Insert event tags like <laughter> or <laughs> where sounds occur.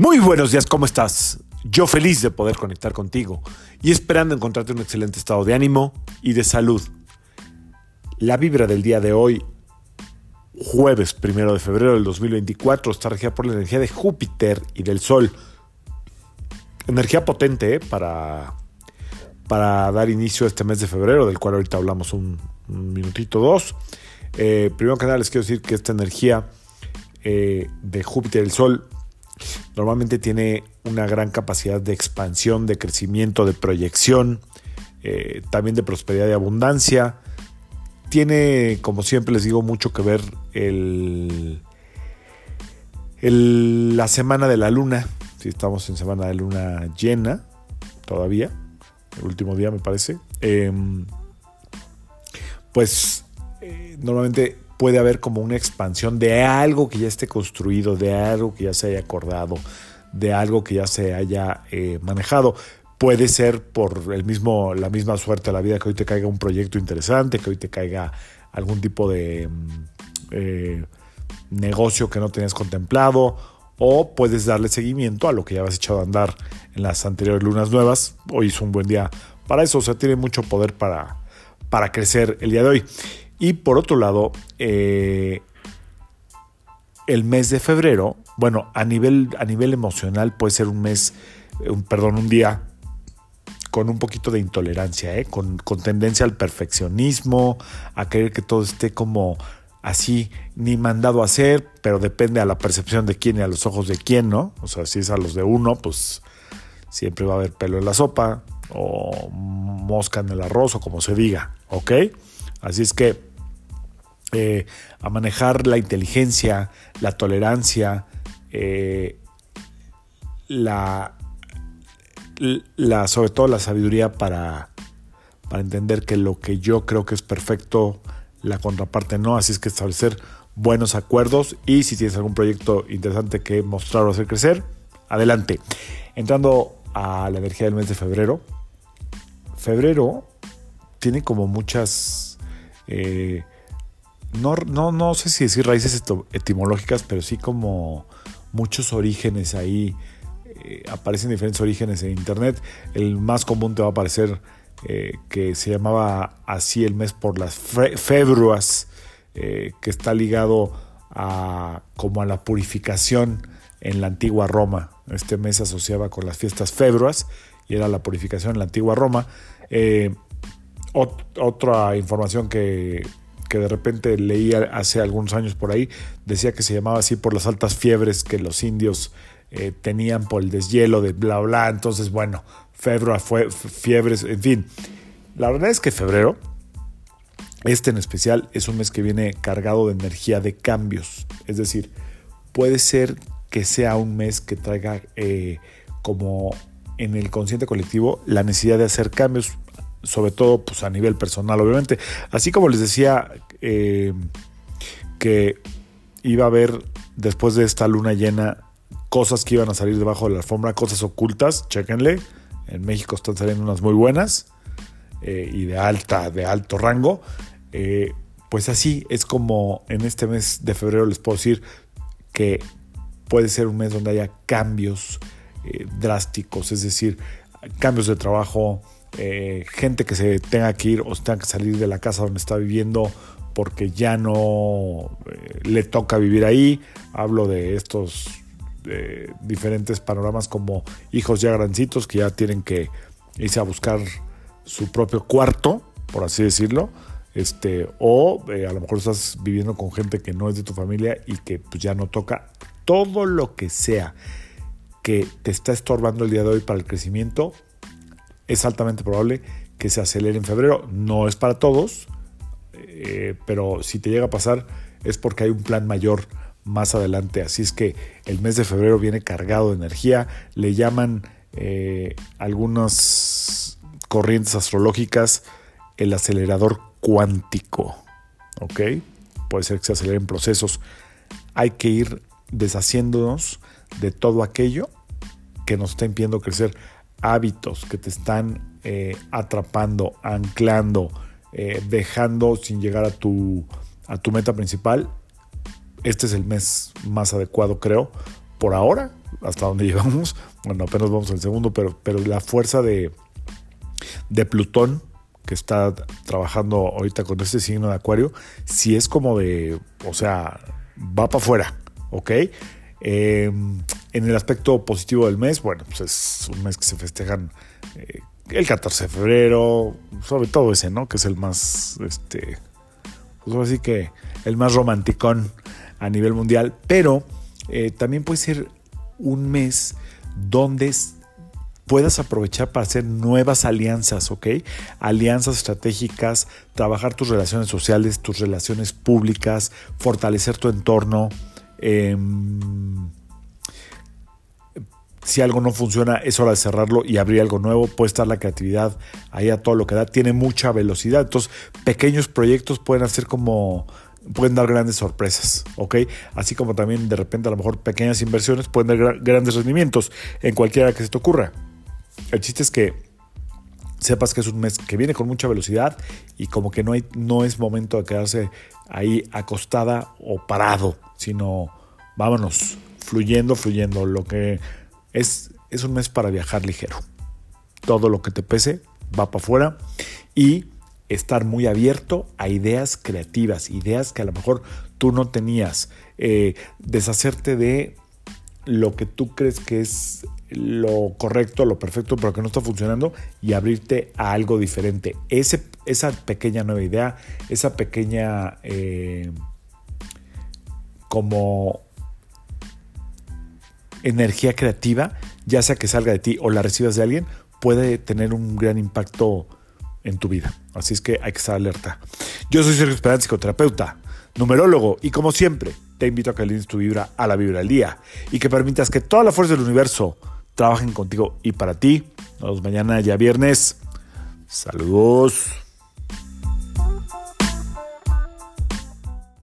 Muy buenos días, ¿cómo estás? Yo feliz de poder conectar contigo y esperando encontrarte un excelente estado de ánimo y de salud. La vibra del día de hoy, jueves primero de febrero del 2024, está regida por la energía de Júpiter y del Sol. Energía potente ¿eh? para, para dar inicio a este mes de febrero, del cual ahorita hablamos un, minutito dos. Eh, primero que nada les quiero decir que esta energía eh, de Júpiter y el Sol Normalmente tiene una gran capacidad de expansión, de crecimiento, de proyección, eh, también de prosperidad y abundancia. Tiene, como siempre les digo, mucho que ver el, la semana de la luna. Si estamos en semana de luna llena todavía, el último día me parece. Em, pues eh, normalmente puede haber como una expansión de algo que ya esté construido, de algo que ya se haya acordado, de algo que ya se haya eh, manejado. Puede ser por el mismo, la misma suerte de la vida que hoy te caiga un proyecto interesante, que hoy te caiga algún tipo de mm, eh, negocio que no tenías contemplado, o puedes darle seguimiento a lo que ya habías echado a andar en las anteriores lunas nuevas. Hoy es un buen día para eso, o sea, tiene mucho poder para, para crecer el día de hoy. Y por otro lado, eh, el mes de febrero, bueno, a nivel, a nivel emocional puede ser un mes, un, perdón, un día con un poquito de intolerancia, ¿eh? con, con, tendencia al perfeccionismo, a querer que todo esté como así, ni mandado a hacer, pero depende a la percepción de quién y a los ojos de quién, ¿no? O sea, si es a los de uno, pues siempre va a haber pelo en la sopa o mosca en el arroz o como se diga, ¿ok? Así es que eh, a manejar la inteligencia, la tolerancia, eh, la, la, sobre todo la sabiduría para, para entender que lo que yo creo que es perfecto, la contraparte no. Así es que establecer buenos acuerdos y si tienes algún proyecto interesante que mostrar o hacer crecer, adelante. Entrando a la energía del mes de febrero. Febrero tiene como muchas... Eh, no, no, no sé si decir raíces etimológicas, pero sí como muchos orígenes ahí. Eh, aparecen diferentes orígenes en internet. El más común te va a aparecer eh, que se llamaba así el mes por las februas, eh, que está ligado a como a la purificación en la antigua Roma. Este mes se asociaba con las fiestas februas y era la purificación en la antigua Roma. otra información que que de repente leía hace algunos años por ahí, decía que se llamaba así por las altas fiebres que los indios eh, tenían por el deshielo de bla bla. Entonces, bueno, febrero fue fiebres, en fin. La verdad es que febrero, este en especial, es un mes que viene cargado de energía de cambios. Es decir, puede ser que sea un mes que traiga eh, como en el consciente colectivo la necesidad de hacer cambios sobre todo pues, a nivel personal, obviamente. Así como les decía eh, que iba a haber después de esta luna llena cosas que iban a salir debajo de la alfombra, cosas ocultas, chéquenle. En México están saliendo unas muy buenas eh, y de alto rango. Eh, pues así es como en este mes de febrero les puedo decir que puede ser un mes donde haya cambios drásticos, es decir, cambios de trabajo, eh, gente que se tenga que ir o tenga que salir de la casa donde está viviendo porque ya no eh, le toca vivir ahí. Hablo de estos diferentes panoramas como hijos ya grancitos que ya tienen que irse a buscar su propio cuarto, por así decirlo. Este, o eh, a lo mejor estás viviendo con gente que no es de tu familia y que pues, ya no toca todo lo que sea que te está estorbando el día de hoy para el crecimiento, es altamente probable que se acelere en febrero. No es para todos, eh, pero si te llega a pasar es porque hay un plan mayor más adelante. Así es que el mes de febrero viene cargado de energía. Le llaman eh, algunas corrientes astrológicas el acelerador cuántico. ¿Ok? Puede ser que se aceleren procesos. Hay que ir deshaciéndonos de todo aquello que nos está impidiendo crecer hábitos que te están eh, atrapando, anclando, eh, dejando sin llegar a tu, a tu meta principal, este es el mes más adecuado, creo, por ahora, hasta donde <laughs> llevamos, bueno, apenas vamos al segundo, pero, pero la fuerza de, de Plutón que está trabajando ahorita con este signo de Acuario, si es como de, o sea, va para afuera, ¿ok? Em, en el aspecto positivo del mes, bueno, pues es un mes que se festejan eh, el 14 de febrero, sobre todo ese, ¿no? Que es el más, este, pues así que el más romanticón a nivel mundial, pero eh, también puede ser un mes donde puedas aprovechar para hacer nuevas alianzas, ¿ok? Alianzas estratégicas, trabajar tus relaciones sociales, tus relaciones públicas, fortalecer tu entorno. Em, si algo no funciona, es hora de cerrarlo y abrir algo nuevo. Puede estar la creatividad ahí a todo lo que da. Tiene mucha velocidad. Entonces, pequeños proyectos pueden hacer como pueden dar grandes sorpresas, ¿ok? Así como también de repente a lo mejor pequeñas inversiones pueden dar grandes rendimientos en cualquiera que se te ocurra. El chiste es que sepas que es un mes que viene con mucha velocidad y como que no, hay, no es momento de quedarse ahí acostada o parado, sino vámonos, fluyendo, fluyendo. Lo que es, es un mes para viajar ligero. Todo lo que te pese va para afuera y estar muy abierto a ideas creativas, ideas que a lo mejor tú no tenías, eh, deshacerte de lo que tú crees que es lo correcto, lo perfecto, pero que no está funcionando y abrirte a algo diferente. Ese, esa pequeña nueva idea, esa pequeña eh, como energía creativa, ya sea que salga de ti o la recibas de alguien, puede tener un gran impacto en tu vida. Así es que hay que estar alerta. Yo soy Sergio Esperanza, psicoterapeuta, numerólogo y como siempre, te invito a que alines tu vibra a la vibra del día y que permitas que toda la fuerza del universo trabajen contigo y para ti. Nos vemos mañana ya viernes. Saludos.